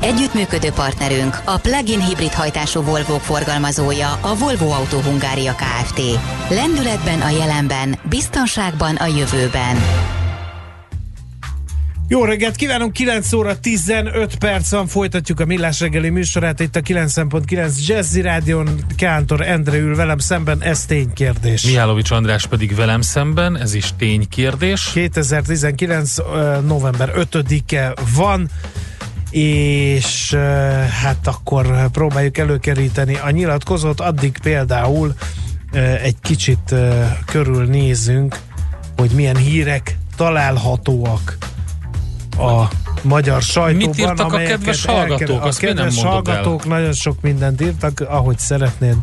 Együttműködő partnerünk a plug-in hibrid hajtású Volvo forgalmazója a Volvo Auto Hungária Kft. Lendületben a jelenben, biztonságban a jövőben. Jó reggelt kívánunk, 9 óra 15 percen folytatjuk a Millás reggeli műsorát itt a 9.9 Jazzy Rádion, Kántor Endre ül velem szemben, ez ténykérdés. Mihálovics András pedig velem szemben, ez is ténykérdés. 2019. november 5-e van, és hát akkor próbáljuk előkeríteni a nyilatkozót, addig például egy kicsit körülnézünk, hogy milyen hírek találhatóak a magyar sajtóban. Mit írtak a kedves hallgatók? a kedves hallgatók nagyon sok mindent írtak, ahogy szeretnéd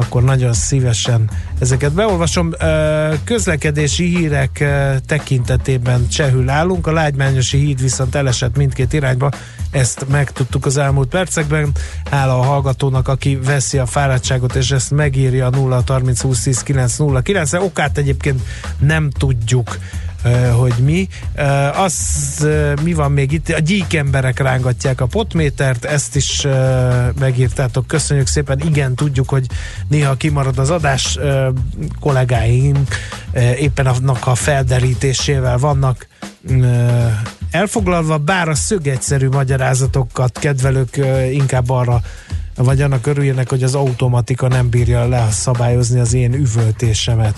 akkor nagyon szívesen ezeket beolvasom. Közlekedési hírek tekintetében csehül állunk, a lágymányosi híd viszont elesett mindkét irányba, ezt megtudtuk az elmúlt percekben. Hála a hallgatónak, aki veszi a fáradtságot, és ezt megírja a 0 30 20 10 9 0 9 okát egyébként nem tudjuk hogy mi. Az mi van még itt? A gyík emberek rángatják a potmétert, ezt is megírtátok. Köszönjük szépen. Igen, tudjuk, hogy néha kimarad az adás. Kollégáim éppen annak a felderítésével vannak elfoglalva, bár a szögegyszerű magyarázatokat kedvelők inkább arra vagy annak örüljenek, hogy az automatika nem bírja leszabályozni az én üvöltésemet.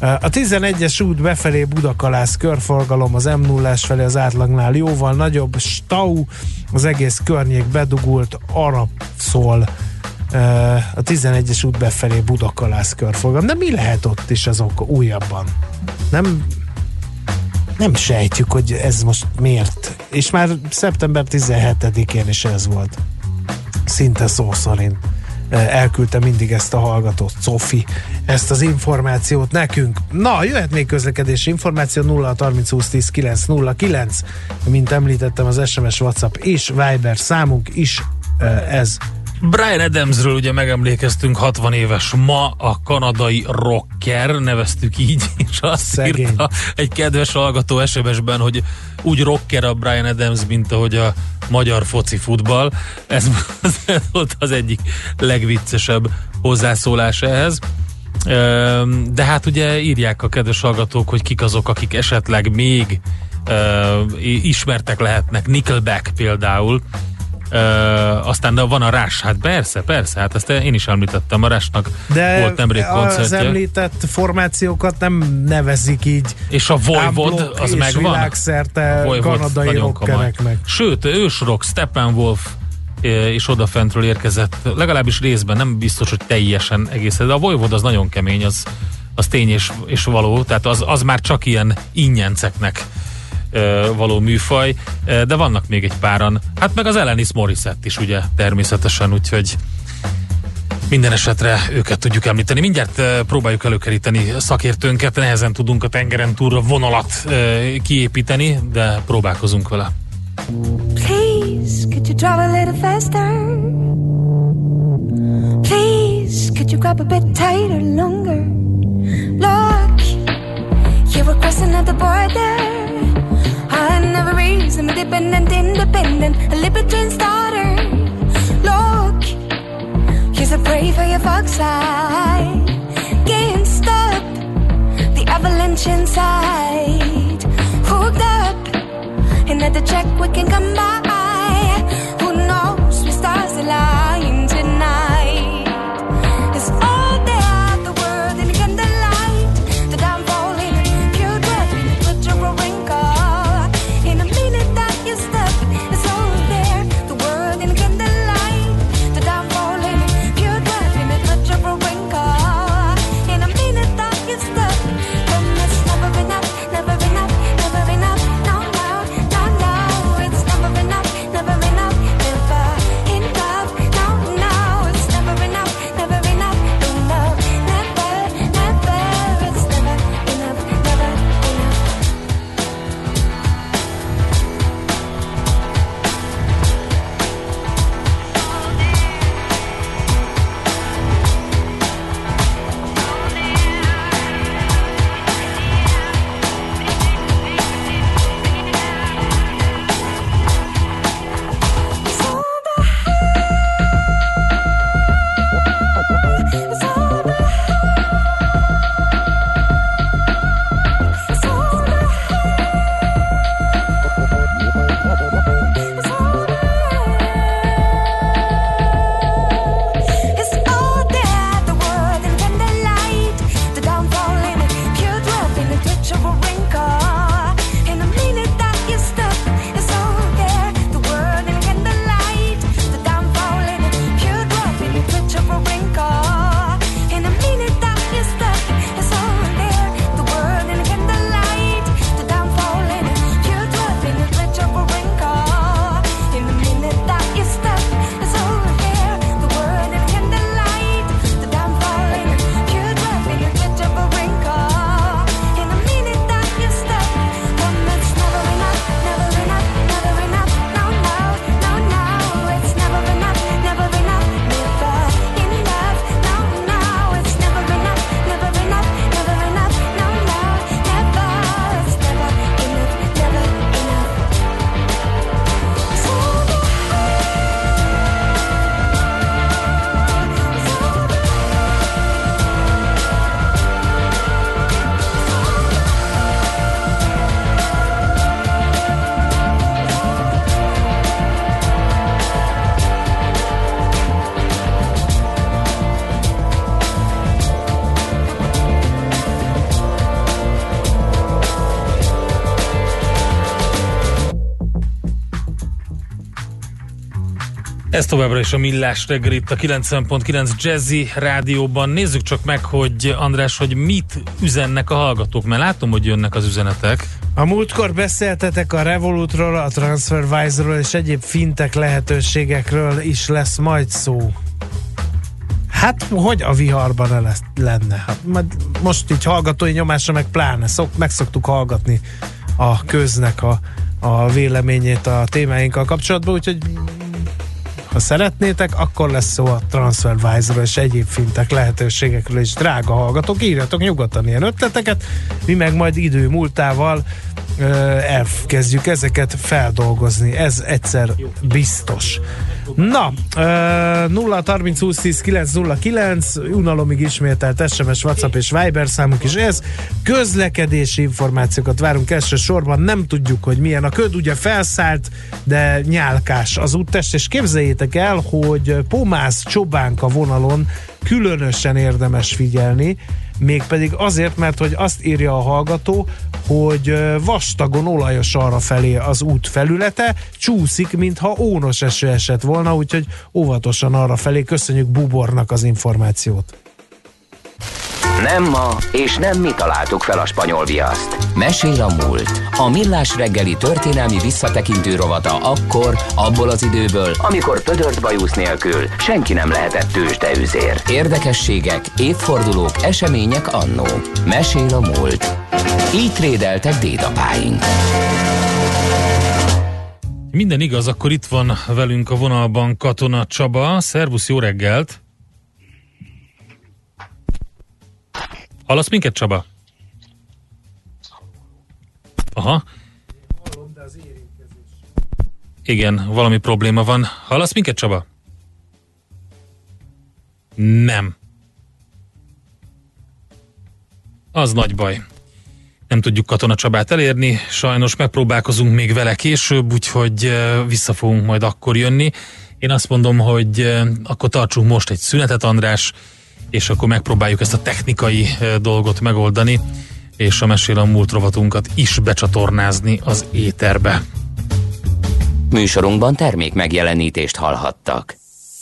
A 11-es út befelé Budakalász körforgalom az m 0 felé az átlagnál jóval nagyobb, stau, az egész környék bedugult, arab szól a 11-es út befelé Budakalász körforgalom. De mi lehet ott is azok újabban? Nem nem sejtjük, hogy ez most miért. És már szeptember 17-én is ez volt. Szinte szó szerint elküldte mindig ezt a hallgatót, Sofi, ezt az információt nekünk. Na, jöhet még közlekedési információ 0 30 20 10 9 0 9. Mint említettem, az SMS, WhatsApp és Viber számunk is ez Brian Adamsről ugye megemlékeztünk 60 éves ma a kanadai rocker, neveztük így, és azt Szegény. írta egy kedves hallgató SMS-ben, hogy úgy rocker a Brian Adams, mint ahogy a magyar foci futball. Ez, ez volt az egyik legviccesebb hozzászólás ehhez. De hát ugye írják a kedves hallgatók, hogy kik azok, akik esetleg még ismertek lehetnek. Nickelback például, Ö, aztán de van a Rás, hát persze, persze, hát ezt én is említettem, a Rásnak de volt nemrég koncertje. az említett formációkat nem nevezik így. És a Voivod, az megvan? világszerte a kanadai rockereknek. Sőt, ősrock, Steppenwolf és odafentről érkezett, legalábbis részben, nem biztos, hogy teljesen egészen, de a Voivod az nagyon kemény, az, az tény és, és való, tehát az, az már csak ilyen ingyenceknek való műfaj, de vannak még egy páran, hát meg az Elenis Morissette is ugye természetesen, úgyhogy minden esetre őket tudjuk említeni. Mindjárt próbáljuk előkeríteni szakértőnket, nehezen tudunk a tengeren túlra vonalat kiépíteni, de próbálkozunk vele. Please, could you drive a little faster? Please, could you grab a bit tighter, longer? Look, you were crossing at the border. I never reason, independent, independent, a libertine starter. Look, here's a pray for your fox side. Can't stop the avalanche inside. Hooked up, and at the check we can come by. Who knows, we stars align Ez továbbra is a Millás reggel itt a 90.9 Jazzy rádióban. Nézzük csak meg, hogy András, hogy mit üzennek a hallgatók, mert látom, hogy jönnek az üzenetek. A múltkor beszéltetek a Revolutról, a TransferWise-ról és egyéb fintek lehetőségekről is lesz majd szó. Hát, hogy a viharban ne lesz, lenne? Hát, most így hallgatói nyomásra meg pláne, szok, meg szoktuk hallgatni a köznek a, a véleményét a témáinkkal kapcsolatban, úgyhogy ha szeretnétek, akkor lesz szó a TransferWise-ról és egyéb fintek lehetőségekről is. Drága hallgatók, írjatok nyugodtan ilyen ötleteket, mi meg majd idő múltával elkezdjük ezeket feldolgozni. Ez egyszer biztos. Na, 0 30 20 10 909 unalomig ismételt SMS, WhatsApp és Viber számunk is ez. Közlekedési információkat várunk elsősorban, nem tudjuk, hogy milyen. A köd ugye felszállt, de nyálkás az úttest, és képzeljétek el, hogy Pomász Csobánka vonalon különösen érdemes figyelni, mégpedig azért, mert hogy azt írja a hallgató, hogy vastagon olajos arra felé az út felülete, csúszik, mintha ónos eső esett volna, úgyhogy óvatosan arra felé. Köszönjük Bubornak az információt. Nem ma, és nem mi találtuk fel a spanyol viaszt. Mesél a múlt. A millás reggeli történelmi visszatekintő rovata akkor, abból az időből, amikor pödört bajusz nélkül senki nem lehetett tőzsdeüzér. Érdekességek, évfordulók, események annó. Mesél a múlt. Így trédeltek dédapáink. Minden igaz, akkor itt van velünk a vonalban Katona Csaba. Szervusz, jó reggelt! Hallasz minket, Csaba? Aha. Igen, valami probléma van. Hallasz minket, Csaba? Nem. Az nagy baj. Nem tudjuk Katona Csabát elérni, sajnos megpróbálkozunk még vele később, úgyhogy vissza fogunk majd akkor jönni. Én azt mondom, hogy akkor tartsunk most egy szünetet, András, és akkor megpróbáljuk ezt a technikai eh, dolgot megoldani, és a mesél a múlt rovatunkat is becsatornázni az éterbe. Műsorunkban termék megjelenítést hallhattak.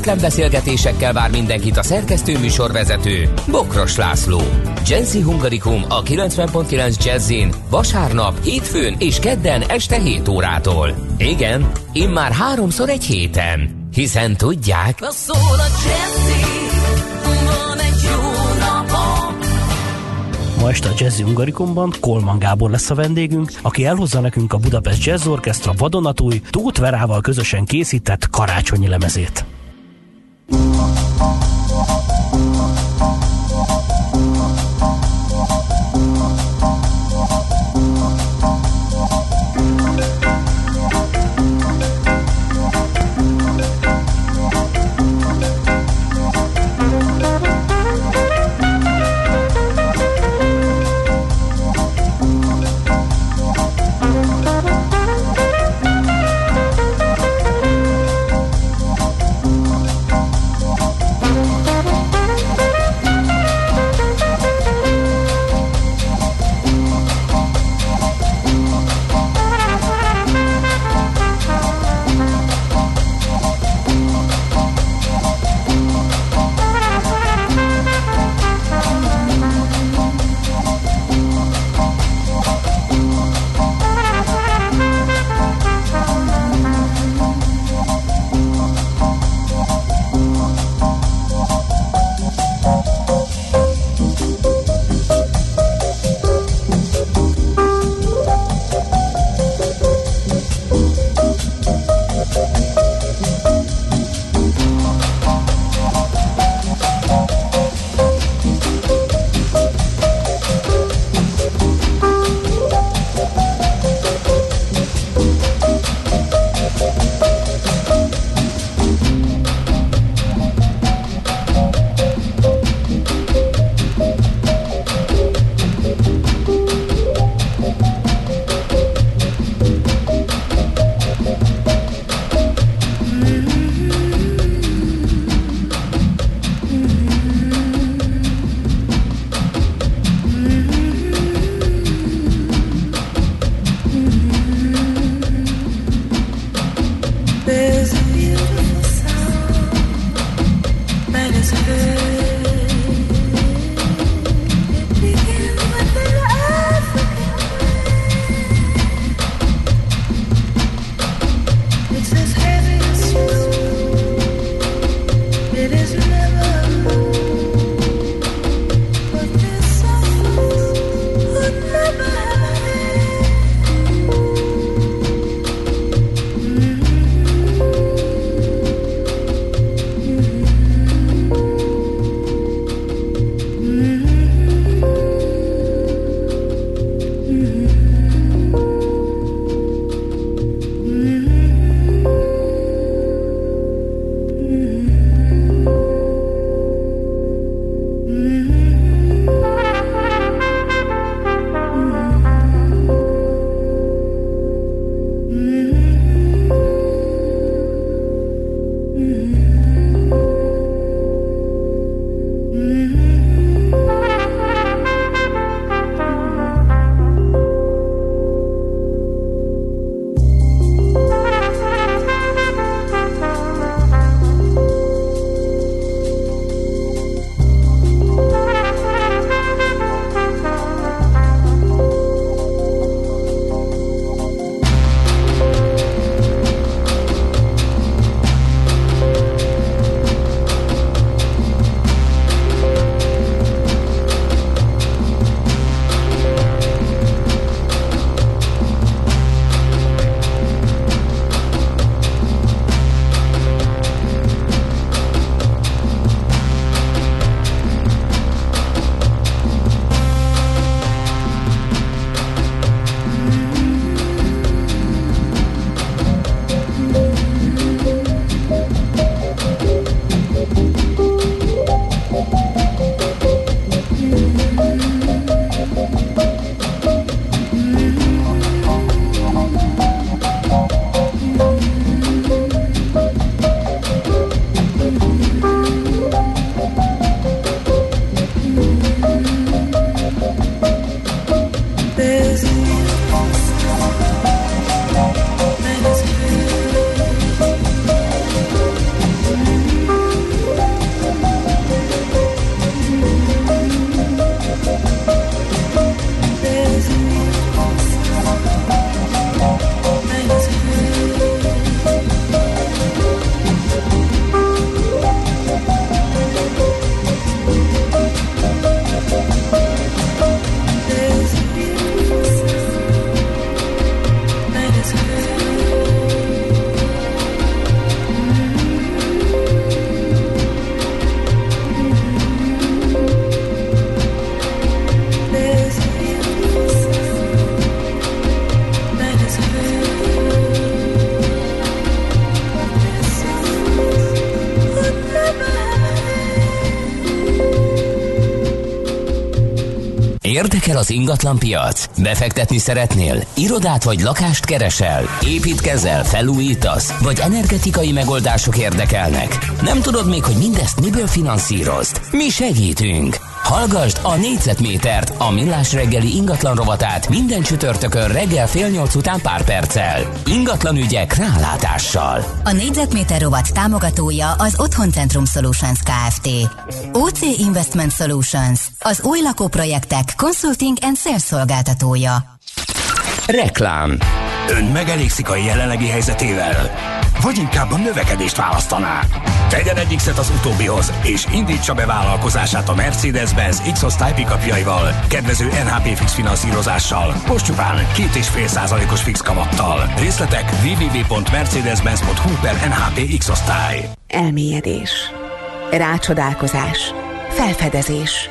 kötetlen beszélgetésekkel vár mindenkit a szerkesztő műsorvezető Bokros László. Jazzy Hungarikum a 90.9 Jazzin vasárnap, hétfőn és kedden este 7 órától. Igen, immár háromszor egy héten. Hiszen tudják... Na szól a Jazzy, van egy jó Ma este a Jazzy Ungarikumban Kolman Gábor lesz a vendégünk, aki elhozza nekünk a Budapest Jazz Orchestra vadonatúj Tóth Verával közösen készített karácsonyi lemezét. Bye. Az ingatlan piac? Befektetni szeretnél? Irodát vagy lakást keresel? Építkezel, felújítasz? Vagy energetikai megoldások érdekelnek? Nem tudod még, hogy mindezt miből finanszírozd? Mi segítünk! Hallgasd a négyzetmétert, a millás reggeli ingatlan rovatát minden csütörtökön reggel fél nyolc után pár perccel. Ingatlan ügyek rálátással. A négyzetméter rovat támogatója az Otthoncentrum Solutions Kft. OC Investment Solutions, az új lakóprojektek consulting and sales szolgáltatója. Reklám Ön megelégszik a jelenlegi helyzetével? Vagy inkább a növekedést választaná? Tegyen egy X-et az utóbbihoz, és indítsa be vállalkozását a Mercedes-Benz X-osztály pickupjaival, kedvező NHP fix finanszírozással, most csupán 2,5%-os fix kamattal. Részletek www.mercedes-benz.hu per NHP X-osztály. Elmélyedés. Rácsodálkozás. Felfedezés.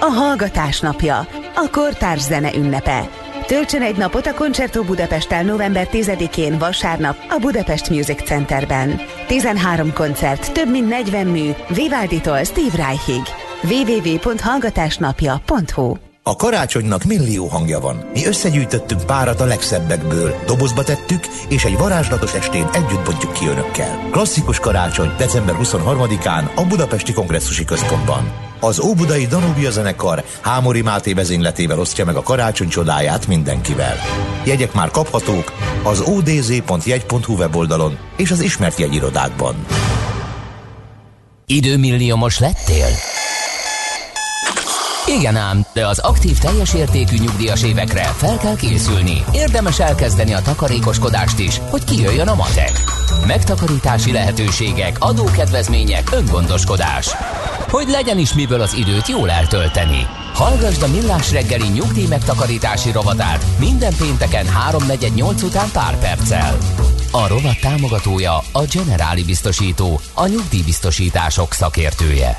A hallgatás napja. A kortárs zene ünnepe. Töltsön egy napot a Concerto Budapesttel november 10-én vasárnap a Budapest Music Centerben. 13 koncert, több mint 40 mű, Vivaldi-tól Steve Reichig. www.hallgatásnapja.hu A karácsonynak millió hangja van. Mi összegyűjtöttünk párat a legszebbekből, dobozba tettük, és egy varázslatos estén együtt bontjuk ki önökkel. Klasszikus karácsony december 23-án a Budapesti Kongresszusi Központban. Az Óbudai Danubia zenekar Hámori Máté vezényletével osztja meg a karácsony csodáját mindenkivel. Jegyek már kaphatók az odz.jegy.hu weboldalon és az ismert jegyirodákban. Időmilliómos lettél? Igen ám, de az aktív teljes értékű nyugdíjas évekre fel kell készülni. Érdemes elkezdeni a takarékoskodást is, hogy kijöjjön a matek. Megtakarítási lehetőségek, adókedvezmények, öngondoskodás. Hogy legyen is miből az időt jól eltölteni. Hallgasd a Millás reggeli nyugdíj megtakarítási rovatát minden pénteken 3.48 után pár perccel. A rovat támogatója a Generáli Biztosító, a nyugdíjbiztosítások szakértője.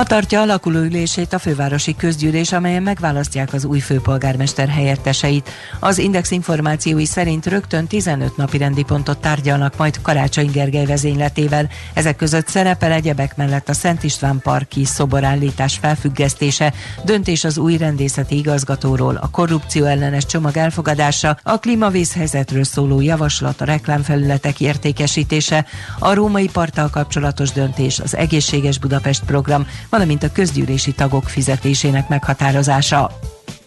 Ma tartja alakuló ülését a fővárosi közgyűlés, amelyen megválasztják az új főpolgármester helyetteseit. Az Index információi szerint rögtön 15 napi rendi pontot tárgyalnak majd Karácsony Gergely vezényletével. Ezek között szerepel egyebek mellett a Szent István Parki szoborállítás felfüggesztése, döntés az új rendészeti igazgatóról, a korrupció ellenes csomag elfogadása, a klímavészhelyzetről szóló javaslat, a reklámfelületek értékesítése, a római parttal kapcsolatos döntés, az egészséges Budapest program, valamint a közgyűlési tagok fizetésének meghatározása.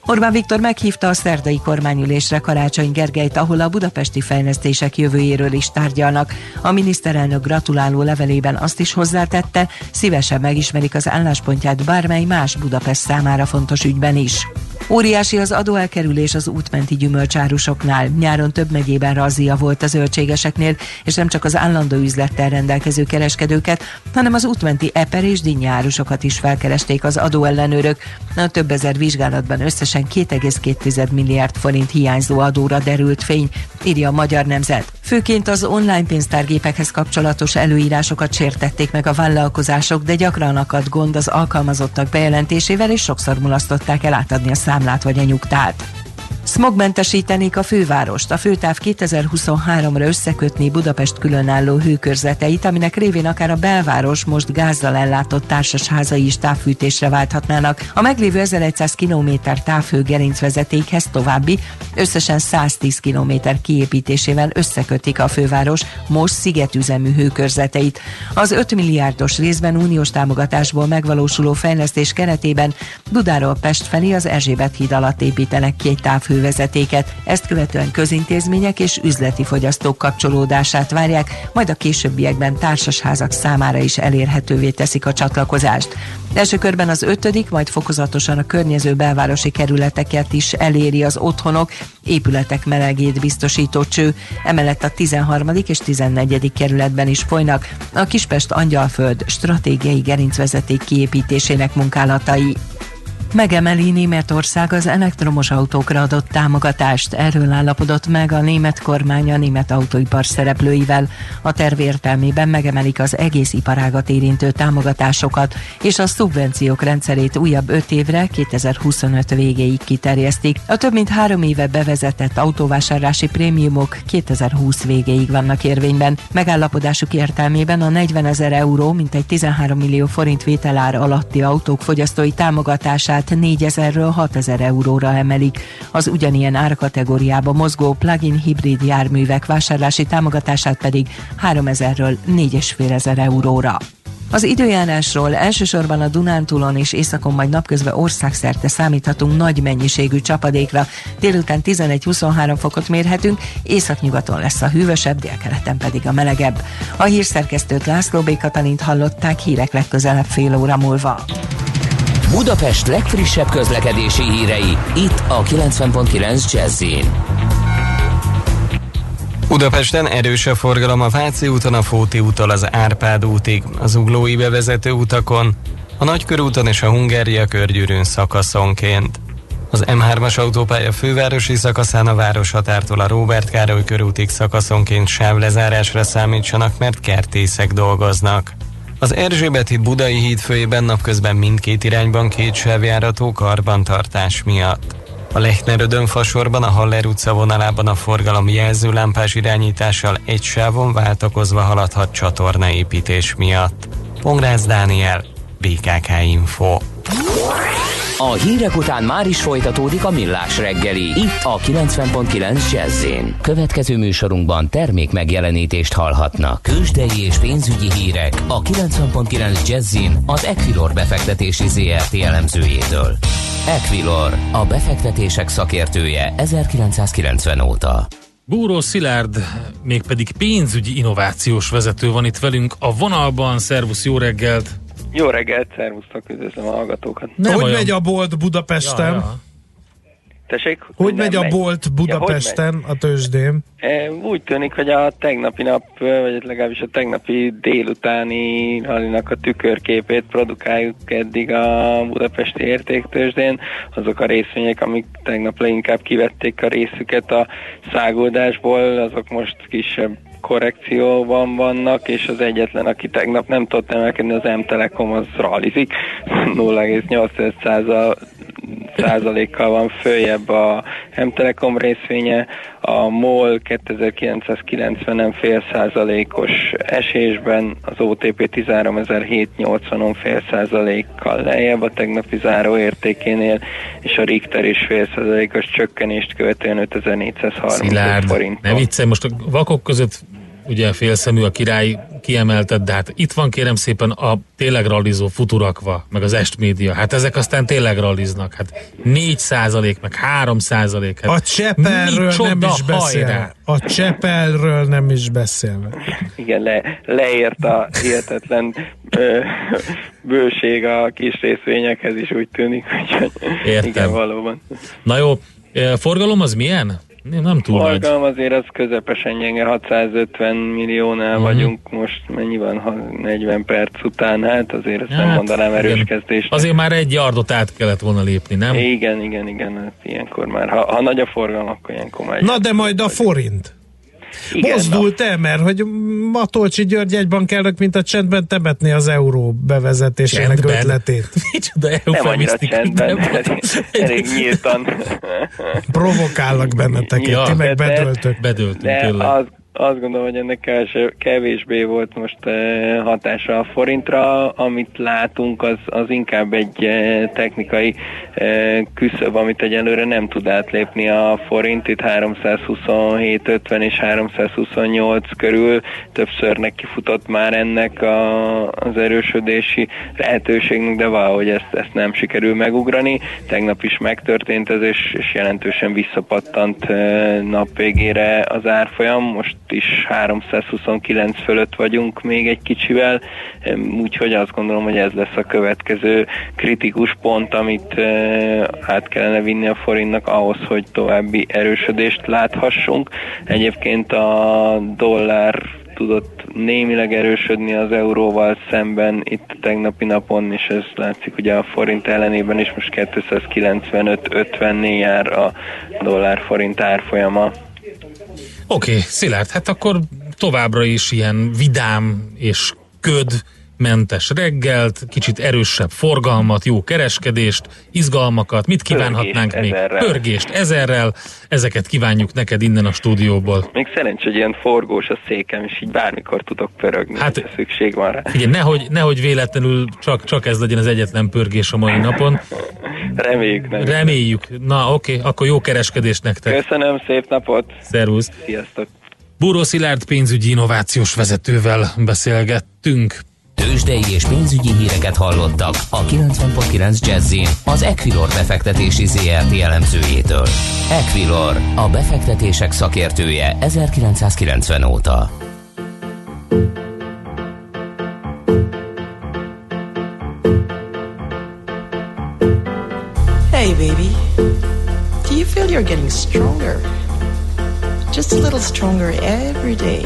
Orbán Viktor meghívta a szerdai kormányülésre Karácsony Gergelyt, ahol a budapesti fejlesztések jövőjéről is tárgyalnak. A miniszterelnök gratuláló levelében azt is hozzátette, szívesen megismerik az álláspontját bármely más Budapest számára fontos ügyben is. Óriási az adóelkerülés az útmenti gyümölcsárusoknál. Nyáron több megyében razzia volt a zöldségeseknél, és nem csak az állandó üzlettel rendelkező kereskedőket, hanem az útmenti eper és dinnyárusokat is felkeresték az adóellenőrök. A több ezer vizsgálatban összesen 2,2 milliárd forint hiányzó adóra derült fény, írja a Magyar Nemzet. Főként az online pénztárgépekhez kapcsolatos előírásokat sértették meg a vállalkozások, de gyakran akadt gond az alkalmazottak bejelentésével, és sokszor mulasztották el átadni a számlát vagy a nyugtát. Smogmentesítenék a fővárost. A főtáv 2023-ra összekötni Budapest különálló hőkörzeteit, aminek révén akár a belváros most gázzal ellátott társasházai is távfűtésre válthatnának. A meglévő 1100 km távhő gerincvezetékhez további összesen 110 km kiépítésével összekötik a főváros most szigetüzemű hőkörzeteit. Az 5 milliárdos részben uniós támogatásból megvalósuló fejlesztés keretében Budáról Pest felé az Erzsébet híd alatt építenek egy távhő vezetéket. Ezt követően közintézmények és üzleti fogyasztók kapcsolódását várják, majd a későbbiekben társasházak számára is elérhetővé teszik a csatlakozást. Első körben az ötödik, majd fokozatosan a környező belvárosi kerületeket is eléri az otthonok, épületek melegét biztosító cső, emellett a 13. és 14. kerületben is folynak a Kispest Angyalföld stratégiai gerincvezeték kiépítésének munkálatai. Megemeli Németország az elektromos autókra adott támogatást. Erről állapodott meg a német kormány a német autóipar szereplőivel. A terv értelmében megemelik az egész iparágat érintő támogatásokat, és a szubvenciók rendszerét újabb 5 évre 2025 végéig kiterjesztik. A több mint három éve bevezetett autóvásárlási prémiumok 2020 végéig vannak érvényben. Megállapodásuk értelmében a 40 ezer euró, mintegy 13 millió forint vételár alatti autók fogyasztói támogatását árát 4000-ről 6000 euróra emelik. Az ugyanilyen árkategóriába mozgó plug-in hibrid járművek vásárlási támogatását pedig 3000-ről 4500 euróra. Az időjárásról elsősorban a Dunántúlon és északon majd napközben országszerte számíthatunk nagy mennyiségű csapadékra. Délután 11-23 fokot mérhetünk, északnyugaton lesz a hűvösebb, délkeleten pedig a melegebb. A hírszerkesztőt László B. Katalint hallották hírek legközelebb fél óra múlva. Budapest legfrissebb közlekedési hírei, itt a 90.9 jazz Budapesten erős a forgalom a Váci úton, a Fóti úton az Árpád útig, az uglói bevezető utakon, a Nagykörúton és a Hungária körgyűrűn szakaszonként. Az M3-as autópálya fővárosi szakaszán a városhatártól a Róbert Károly körútig szakaszonként sávlezárásra számítsanak, mert kertészek dolgoznak. Az Erzsébeti Budai híd főjében napközben mindkét irányban két sávjárató karbantartás miatt. A Lechner fasorban a Haller utca vonalában a forgalom jelzőlámpás irányítással egy sávon váltakozva haladhat csatornaépítés miatt. Pongrász Dániel, BKK Info. A hírek után már is folytatódik a millás reggeli. Itt a 90.9 jazz Következő műsorunkban termék megjelenítést hallhatnak. Kősdei és pénzügyi hírek a 90.9 jazz az Equilor befektetési ZRT elemzőjétől. Equilor, a befektetések szakértője 1990 óta. Búró Szilárd, mégpedig pénzügyi innovációs vezető van itt velünk a vonalban. Szervusz, jó reggelt! Jó reggelt, szervusztok, üdvözlöm a hallgatókat. Nem hogy olyan... megy a bolt Budapesten? Ja, ja. Tessék? Hogy megy a bolt Budapesten ja, a tőzsdén? E, úgy tűnik, hogy a tegnapi nap, vagy legalábbis a tegnapi délutáni rallinak a tükörképét produkáljuk eddig a budapesti értéktőzsdén. Azok a részvények, amik tegnap leginkább kivették a részüket a szágoldásból, azok most kisebb korrekcióban vannak, és az egyetlen, aki tegnap nem tudott emelkedni, az M-Telekom, az rallizik. 0,8 százalékkal van följebb a M-Telekom részvénye, a MOL 2990-en fél százalékos esésben, az OTP 13780-on fél százalékkal lejjebb a tegnapi záró értékénél, és a Richter is fél százalékos csökkenést követően 5430 forint. Ne viccelj, most a vakok között ugye félszemű a király kiemelted, de hát itt van kérem szépen a tényleg rallizó futurakva, meg az est média. Hát ezek aztán tényleg ralliznak. Hát 4 százalék, meg 3 százalék. Hát a Csepelről nem is beszél. A Csepelről nem is beszélve. Igen, le, leért a hihetetlen ö, bőség a kis részvényekhez is úgy tűnik, hogy Értem. igen, valóban. Na jó, forgalom az milyen? Nem, nem túl Forgalom nagy. azért az közepesen gyenge, 650 milliónál uh-huh. vagyunk most, mennyi van, 40 perc után, hát azért ezt hát, nem mondanám erős kezdést. Azért már egy yardot át kellett volna lépni, nem? Igen, igen, igen, hát ilyenkor már, ha, ha nagy a forgalom, akkor ilyenkor már... Na de majd a forint. Igen, Mozdult el, mert hogy Matolcsi György egy bankelnök, mint a csendben temetni az euró bevezetésének csendben. ötletét. Micsoda Nem annyira csendben, elég nyíltan. Provokálnak benneteket, ja, ti meg bedöltök. Bedöltünk, de. Az, azt gondolom, hogy ennek kevésbé volt most eh, hatása a forintra. Amit látunk, az, az inkább egy eh, technikai eh, küszöb, amit egyelőre nem tud átlépni a forint. Itt 327.50 és 328 körül többször nekifutott már ennek a, az erősödési lehetőségnek, de valahogy ezt, ezt nem sikerül megugrani. Tegnap is megtörtént ez, és, és jelentősen visszapattant nap végére az árfolyam. Most ott is 329 fölött vagyunk még egy kicsivel, úgyhogy azt gondolom, hogy ez lesz a következő kritikus pont, amit eh, át kellene vinni a forintnak ahhoz, hogy további erősödést láthassunk. Egyébként a dollár tudott némileg erősödni az euróval szemben itt a tegnapi napon, és ez látszik ugye a forint ellenében is most 295-54 jár a dollár-forint árfolyama. Oké, okay, Szilárd, hát akkor továbbra is ilyen vidám és köd mentes reggelt, kicsit erősebb forgalmat, jó kereskedést, izgalmakat, mit kívánhatnánk Pörgést még? Ezerrel. Pörgést ezerrel, ezeket kívánjuk neked innen a stúdióból. Még szerencs, hogy ilyen forgós a székem, és így bármikor tudok pörögni, hát, szükség van rá. Ugye, nehogy, nehogy véletlenül csak, csak ez legyen az egyetlen pörgés a mai napon. Reméljük. Nem Reméljük. Na oké, okay, akkor jó kereskedést nektek. Köszönöm, szép napot. Szervusz. Sziasztok. Búró Szilárd pénzügyi innovációs vezetővel beszélgettünk. Tőzsdei és pénzügyi híreket hallottak a 90.9 jazz az Equilor befektetési ZRT elemzőjétől. Equilor, a befektetések szakértője 1990 óta. Hey baby, do you feel you're getting stronger? Just a little stronger every day.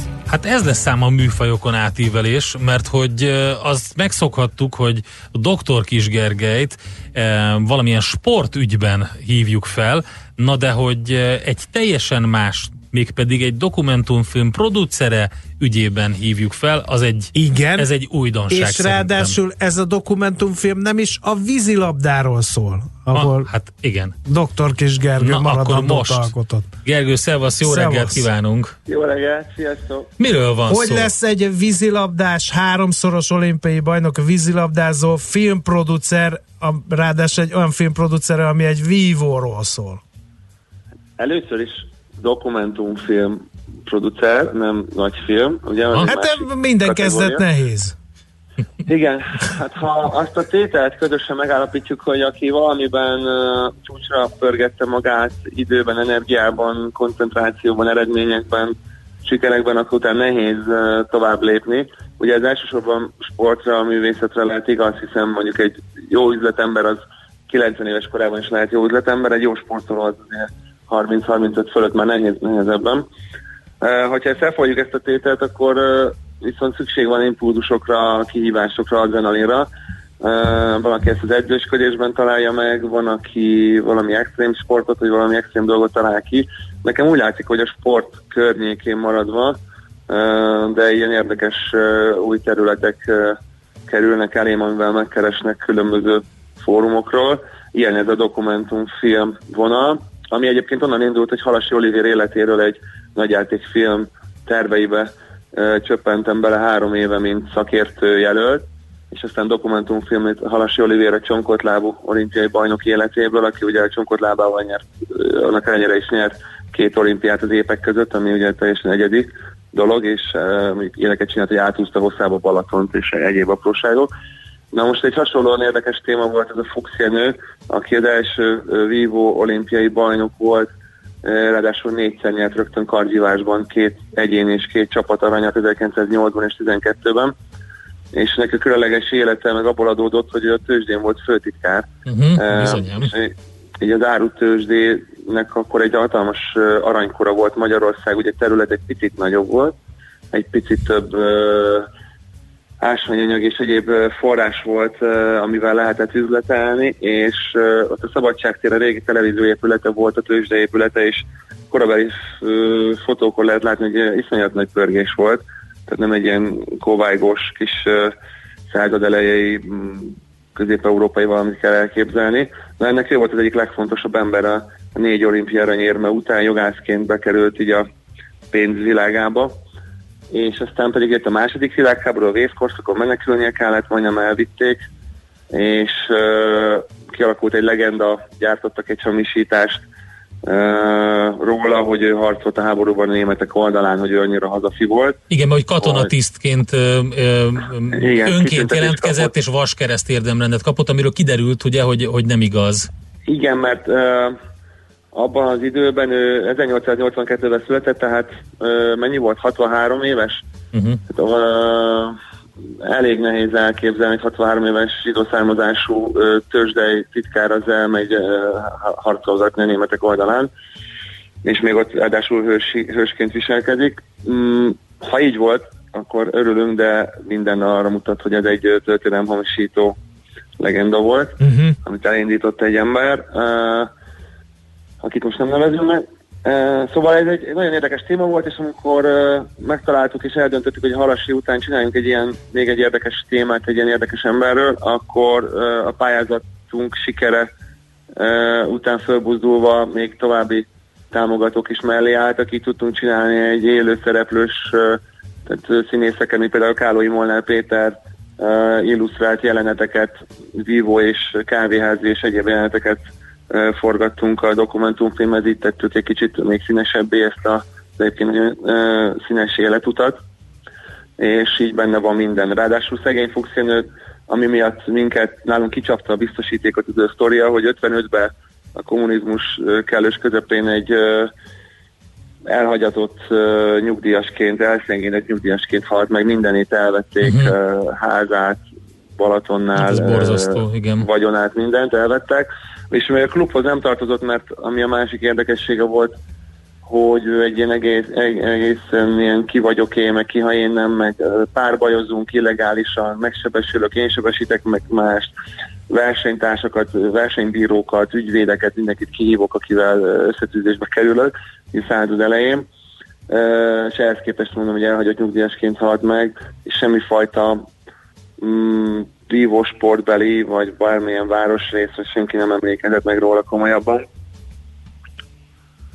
Hát ez lesz szám a műfajokon átívelés, mert hogy azt megszokhattuk, hogy dr. Kis Gergelyt valamilyen sportügyben hívjuk fel, na de hogy egy teljesen más mégpedig egy dokumentumfilm producere ügyében hívjuk fel, az egy, Igen, ez egy újdonság És szerintem. ráadásul ez a dokumentumfilm nem is a vízilabdáról szól, ahol ah, hát igen. Dr. Kis Gergő Na, akkor most. alkotott. Gergő, szevasz, jó Szevasz. reggelt kívánunk! Jó reggelt, sziasztok! Miről van Hogy szó? lesz egy vízilabdás, háromszoros olimpiai bajnok, vízilabdázó, filmproducer, a, ráadásul egy olyan filmproducer, ami egy vívóról szól. Először is dokumentumfilm producer, nem nagy film. Ugye, egy Hát minden kezdet nehéz. Igen, hát ha azt a tételt közösen megállapítjuk, hogy aki valamiben uh, csúcsra pörgette magát időben, energiában, koncentrációban, eredményekben, sikerekben, akkor utána nehéz uh, tovább lépni. Ugye ez elsősorban sportra, művészetre lehet igaz, hiszen mondjuk egy jó üzletember az 90 éves korában is lehet jó üzletember, egy jó sportoló az azért 30-35 fölött már nehéz, nehezebben. Hogyha ezt elfogadjuk ezt a tételt, akkor viszont szükség van impulzusokra, kihívásokra, adrenalinra. Valaki ezt az edzősködésben találja meg, van, aki valami extrém sportot, vagy valami extrém dolgot talál ki. Nekem úgy látszik, hogy a sport környékén maradva, de ilyen érdekes új területek kerülnek elém, amivel megkeresnek különböző fórumokról. Ilyen ez a dokumentumfilm vonal, ami egyébként onnan indult, hogy Halasi Olivér életéről egy nagyjátékfilm terveibe ö, csöppentem bele három éve, mint szakértő jelölt, és aztán dokumentumfilmet Halasi Olivér a csonkotlábú olimpiai bajnok életéből, aki ugye a csonkotlábával nyert, annak ellenére is nyert két olimpiát az épek között, ami ugye teljesen egyedi dolog, és uh, éleket csinált, hogy átúzta hosszába Balatont és egyéb apróságok. Na most egy hasonlóan érdekes téma volt ez a Fuchs Jenő, aki az első vívó olimpiai bajnok volt, ráadásul négyszer nyert rögtön kargyivásban két egyén és két csapat aranyat 1908-ban és 12-ben és neki a különleges élete meg abból adódott, hogy ő a tőzsdén volt főtitkár. Uh-huh, bizonyám. és így az árutőzsdének akkor egy hatalmas aranykora volt Magyarország, ugye terület egy picit nagyobb volt, egy picit több ö, ásványanyag és egyéb forrás volt, amivel lehetett üzletelni, és ott a Szabadságtér a régi televízióépülete volt, a tőzsdeépülete, és korabeli fotókon lehet látni, hogy iszonyat nagy pörgés volt, tehát nem egy ilyen kovájgós kis század elejei mm, közép-európai valamit kell elképzelni. Na ennek ő volt az egyik legfontosabb ember a négy olimpia aranyérme után jogászként bekerült így a pénzvilágába, és aztán pedig jött a második világháború, a vészkorszakon menekülnie kellett, majdnem elvitték, és uh, kialakult egy legenda, gyártottak egy hamisítást uh, róla, hogy ő harcolt a háborúban a németek oldalán, hogy ő annyira hazafi volt. Igen, mert hogy katonatisztként ö, ö, Igen, önként jelentkezett, kapott. és vaskereszt érdemrendet kapott, amiről kiderült, ugye, hogy, hogy nem igaz. Igen, mert uh, abban az időben ő 1882-ben született, tehát uh, mennyi volt? 63 éves? Uh-huh. Hát, uh, elég nehéz elképzelni, hogy 63 éves zsidó származású tőzsdei titkár az elmegy harcolgatni a németek oldalán, és még ott ráadásul hős, hősként viselkedik. Mm, ha így volt, akkor örülünk, de minden arra mutat, hogy ez egy ö, történelemhamisító legenda volt, Uh-huh. amit elindított egy ember, uh, akit most nem nevezünk meg. Szóval ez egy nagyon érdekes téma volt, és amikor megtaláltuk és eldöntöttük, hogy Halasi után csináljunk egy ilyen, még egy érdekes témát egy ilyen érdekes emberről, akkor a pályázatunk sikere után fölbuzdulva még további támogatók is mellé álltak, így tudtunk csinálni egy élő szereplős tehát színészeken, mint például Kálói Molnár Péter illusztrált jeleneteket, vívó és kávéházi és egyéb jeleneteket forgattunk a dokumentumfilmhez, így tettük egy kicsit még színesebbé ezt a egyébként nagyon színes életutat, és így benne van minden. Ráadásul szegény Fuchsjenő, ami miatt minket nálunk kicsapta a biztosítékot az ő sztoria, hogy 55-ben a kommunizmus kellős közepén egy elhagyatott uh, nyugdíjasként, elszengének nyugdíjasként halt meg, mindenét elvették, uh-huh. uh, házát, Balatonnál, Ez borzasztó, uh, igen. vagyonát, mindent elvettek, és még a klubhoz nem tartozott, mert ami a másik érdekessége volt, hogy ő egy ilyen egész, egészen ilyen ki vagyok én, meg ki ha én nem, meg párbajozunk illegálisan, megsebesülök, én sebesítek meg mást, versenytársakat, versenybírókat, ügyvédeket, mindenkit kihívok, akivel összetűzésbe kerülök, hiszen az elején. És ehhez képest mondom, hogy elhagyott nyugdíjasként halt meg, és semmifajta mm, vívó sportbeli, vagy bármilyen városrész, senki nem emlékezett meg róla komolyabban.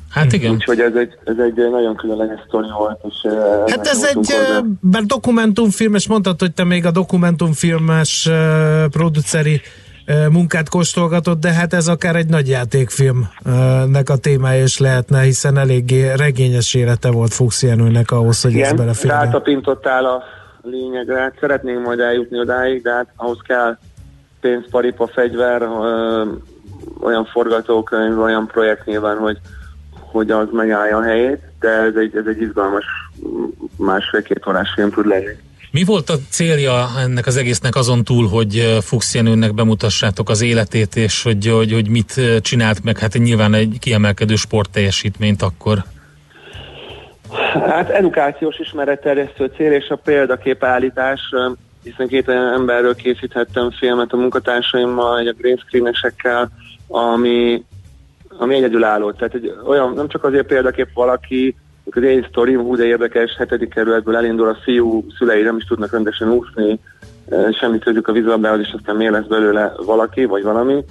Hát igen. Úgyhogy ez egy, ez egy nagyon különleges sztori volt. És hát ez egy, mert dokumentumfilm, és mondtad, hogy te még a dokumentumfilmes uh, produceri munkát kóstolgatod, de hát ez akár egy nagy játékfilmnek a témája is lehetne, hiszen eléggé regényes élete volt Fuchs Jenőnek ahhoz, hogy Igen, ez beleférjen. rátapintottál a lényegre. Hát szeretnénk majd eljutni odáig, de hát ahhoz kell pénz, fegyver, ö, olyan forgatókönyv, olyan projekt nyilván, hogy hogy az megállja a helyét, de ez egy, ez egy izgalmas másfél-két órás film tud lenni. Mi volt a célja ennek az egésznek azon túl, hogy Fuchs Jenőnek bemutassátok az életét, és hogy, hogy, hogy mit csinált meg? Hát nyilván egy kiemelkedő sportteljesítményt akkor. Hát edukációs ismeretterjesztő cél és a példaképállítás, hiszen két olyan emberről készíthettem filmet a munkatársaimmal, a green screenesekkel, ami ami egyedülálló. Tehát egy olyan, nem csak azért példakép valaki, az én sztorim, de érdekes, hetedik kerületből elindul a fiú, szülei nem is tudnak rendesen úszni, semmi közük a vízlabdához, és aztán miért lesz belőle valaki, vagy valami.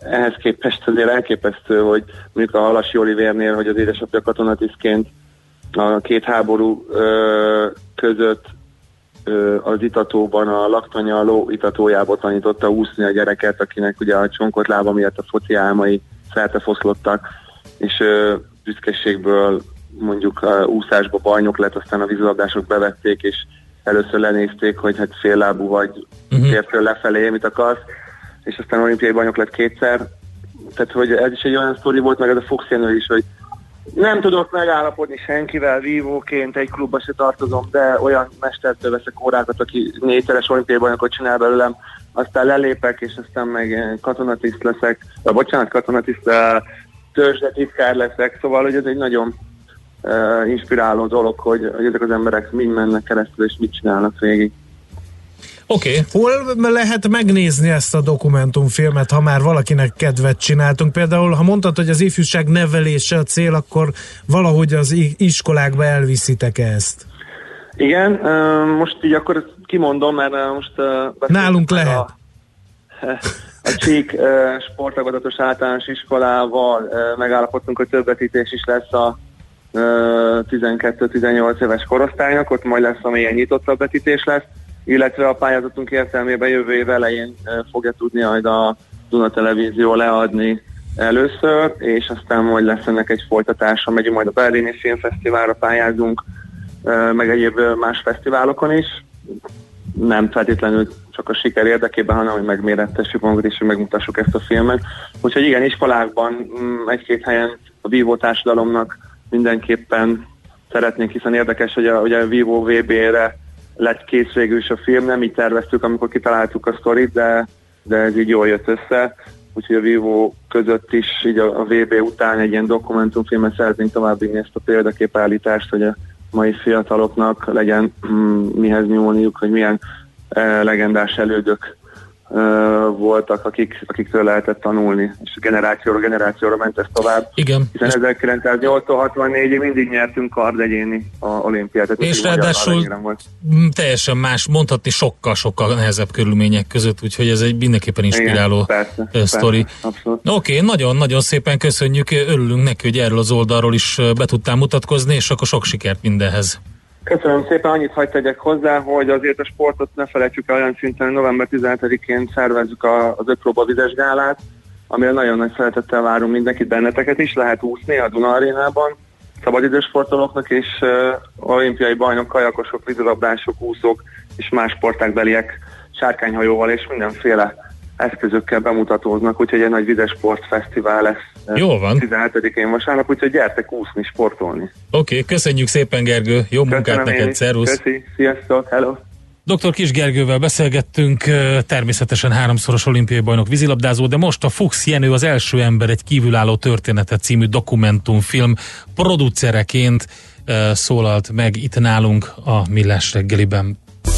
Ehhez képest azért elképesztő, hogy mondjuk a Halasi Olivérnél, hogy az édesapja katonatisztként a két háború között az itatóban, a laktanya a ló itatójába tanította úszni a gyereket, akinek ugye a csonkot lába miatt a foci álmai szerte foszlottak, és ö, büszkeségből mondjuk a úszásba bajnok lett, aztán a vízilabdások bevették, és először lenézték, hogy hát féllábú vagy uh-huh. lefelé, mit akarsz, és aztán olimpiai bajnok lett kétszer. Tehát, hogy ez is egy olyan sztori volt, meg ez a Fox is, hogy nem tudok megállapodni senkivel, vívóként egy klubba se tartozom, de olyan mestertől veszek órákat, aki négyszeres olimpiai csinál belőlem, aztán lelépek, és aztán meg katonatiszt leszek, vagy bocsánat, katonatiszt, törzsde titkár leszek, szóval, hogy ez egy nagyon uh, inspiráló dolog, hogy, hogy ezek az emberek mind mennek keresztül, és mit csinálnak végig. Oké. Okay. Hol lehet megnézni ezt a dokumentumfilmet, ha már valakinek kedvet csináltunk? Például, ha mondtad, hogy az ifjúság nevelése a cél, akkor valahogy az iskolákba elviszitek ezt? Igen, most így akkor kimondom, mert most... Nálunk lehet. A, a Csík sportagadatos általános iskolával megállapodtunk, hogy többvetítés is lesz a 12-18 éves korosztálynak, ott majd lesz, amilyen nyitottabb vetítés lesz, illetve a pályázatunk értelmében jövő év elején fogja tudni majd a Duna Televízió leadni először, és aztán majd lesz ennek egy folytatása, megyünk majd a Berlini Filmfesztiválra pályázunk, meg egyéb más fesztiválokon is. Nem feltétlenül csak a siker érdekében, hanem hogy megmérettessük magunkat és hogy megmutassuk ezt a filmet. Úgyhogy igen, iskolákban mm, egy-két helyen a vívó társadalomnak mindenképpen szeretnénk, hiszen érdekes, hogy a, hogy a Vivo VB-re lett kész végül is a film, nem így terveztük, amikor kitaláltuk a sztorit, de, de ez így jól jött össze. Úgyhogy a Vivo között is így a, a VB után egy ilyen dokumentumfilmet szeretnénk továbbvinni ezt a példaképállítást, hogy a mai fiataloknak legyen mm, mihez nyúlniuk, hogy milyen eh, legendás elődök voltak, akik, akiktől lehetett tanulni, és generációra generációra ment ez tovább. Igen. Hiszen 1964-ig mindig nyertünk kardegyéni a olimpiát. Tehát és ráadásul teljesen más, mondhatni sokkal-sokkal nehezebb körülmények között, úgyhogy ez egy mindenképpen inspiráló Igen, sztori. Oké, okay, nagyon-nagyon szépen köszönjük, örülünk neki, hogy erről az oldalról is be tudtál mutatkozni, és akkor sok sikert mindenhez. Köszönöm szépen, annyit hagyd tegyek hozzá, hogy azért a sportot ne felejtsük el olyan szinten, november 17-én szervezzük a, az próba vizes gálát, amire nagyon nagy szeretettel várunk mindenkit, benneteket is, lehet úszni a Duna arénában, szabadidős sportolóknak és uh, olimpiai bajnok, kajakosok, vízilabdások, úszók és más sportákbeliek sárkányhajóval és mindenféle eszközökkel bemutatóznak, úgyhogy egy nagy vizes sportfesztivál lesz. Jó van. 17-én vasárnap, úgyhogy gyertek úszni, sportolni. Oké, okay, köszönjük szépen Gergő, jó munkát Köszönöm én neked, is. szervusz! Köszi, sziasztok, hello! Dr. Kis Gergővel beszélgettünk, természetesen háromszoros olimpiai bajnok vízilabdázó, de most a Fuchs Jenő az első ember egy kívülálló története című dokumentumfilm producereként szólalt meg itt nálunk a Millás reggeliben.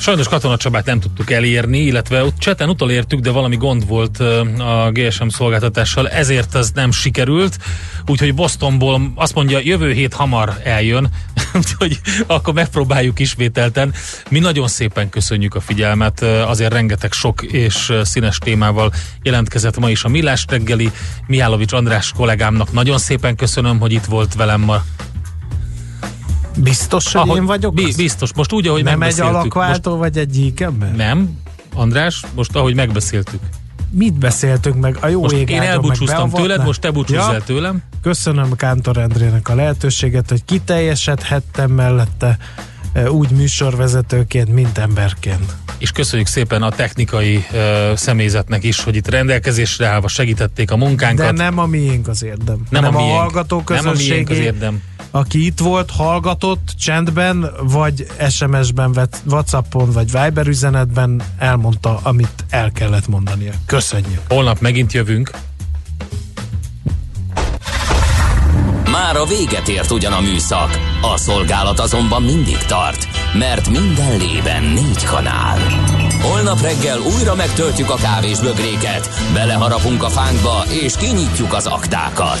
Sajnos Katona Csabát nem tudtuk elérni, illetve ott cseten utolértük, de valami gond volt a GSM szolgáltatással, ezért ez nem sikerült, úgyhogy Bostonból azt mondja, jövő hét hamar eljön, úgyhogy akkor megpróbáljuk ismételten. Mi nagyon szépen köszönjük a figyelmet, azért rengeteg sok és színes témával jelentkezett ma is a Millás reggeli. Mihálovics András kollégámnak nagyon szépen köszönöm, hogy itt volt velem ma. Biztos, hogy Ahogy- én vagyok? bi- biztos, most úgy, ahogy Nem egy alakváltó, vagy egy gyík ember? Nem, András, most ahogy megbeszéltük. Mit beszéltünk meg? A jó Most ég én elbúcsúztam tőled, most te búcsúzz el tőlem. Köszönöm Kántor Endrének a lehetőséget, hogy kiteljesedhettem mellette e, úgy műsorvezetőként, mint emberként. És köszönjük szépen a technikai uh, személyzetnek is, hogy itt rendelkezésre állva segítették a munkánkat. De nem a miénk az érdem. Nem hanem a a, miénk. hallgató Nem a miénk az közönségé, érdem. Aki itt volt, hallgatott csendben, vagy SMS-ben, vagy Whatsappon, vagy Viber üzenetben elmondta, amit el kellett mondania. Köszönjük. Holnap megint jövünk. Már a véget ért ugyan a műszak, a szolgálat azonban mindig tart, mert minden lében négy kanál. Holnap reggel újra megtöltjük a kávés bögréket, beleharapunk a fánkba és kinyitjuk az aktákat.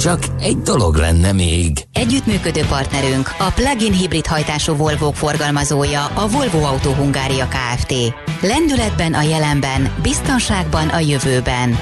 Csak egy dolog lenne még. Együttműködő partnerünk a plug-in hibrid hajtású Volvo forgalmazója a Volvo Autó Hungária Kft. Lendületben a jelenben, biztonságban a jövőben.